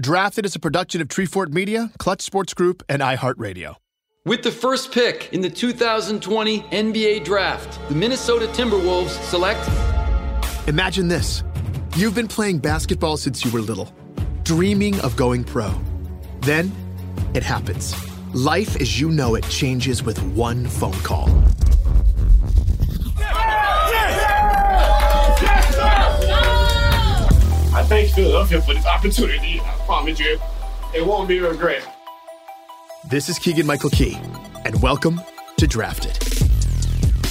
Drafted is a production of Treefort Media, Clutch Sports Group, and iHeartRadio. With the first pick in the 2020 NBA Draft, the Minnesota Timberwolves select. Imagine this you've been playing basketball since you were little, dreaming of going pro. Then it happens. Life as you know it changes with one phone call. Philadelphia for this opportunity. I promise you, it won't be regret. This is Keegan Michael Key, and welcome to Drafted.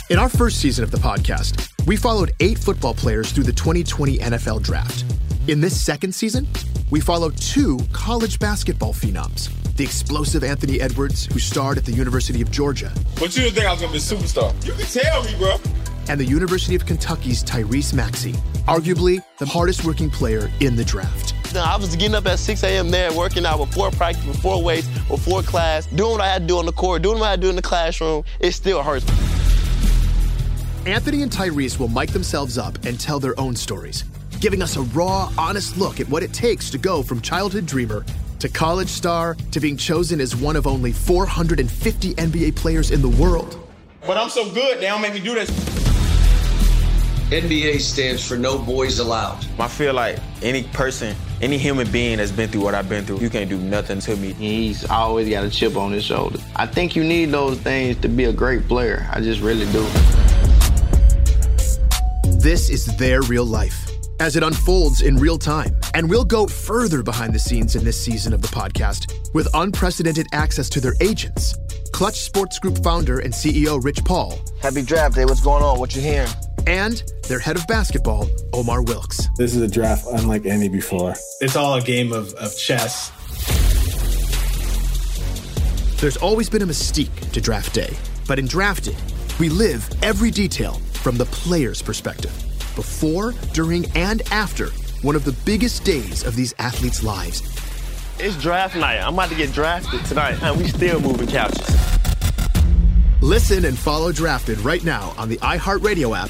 In our first season of the podcast, we followed eight football players through the 2020 NFL Draft. In this second season, we follow two college basketball phenoms the explosive Anthony Edwards, who starred at the University of Georgia. But you didn't think I was going to be a superstar. You can tell me, bro. And the University of Kentucky's Tyrese Maxey, arguably the hardest working player in the draft. I was getting up at 6 a.m. there, working out before practice, before weights, before class, doing what I had to do on the court, doing what I had to do in the classroom. It still hurts. Anthony and Tyrese will mic themselves up and tell their own stories, giving us a raw, honest look at what it takes to go from childhood dreamer to college star to being chosen as one of only 450 NBA players in the world. But I'm so good, they don't make me do this. NBA stands for No Boys Allowed. I feel like any person, any human being that's been through what I've been through, you can't do nothing to me. He's always got a chip on his shoulder. I think you need those things to be a great player. I just really do. This is their real life as it unfolds in real time. And we'll go further behind the scenes in this season of the podcast with unprecedented access to their agents. Clutch Sports Group founder and CEO Rich Paul. Happy draft day. What's going on? What you hearing? And their head of basketball, Omar Wilkes. This is a draft unlike any before. It's all a game of, of chess. There's always been a mystique to draft day, but in Drafted, we live every detail from the player's perspective before, during, and after one of the biggest days of these athletes' lives. It's draft night. I'm about to get drafted tonight, and we still moving couches. Listen and follow Drafted right now on the iHeartRadio app,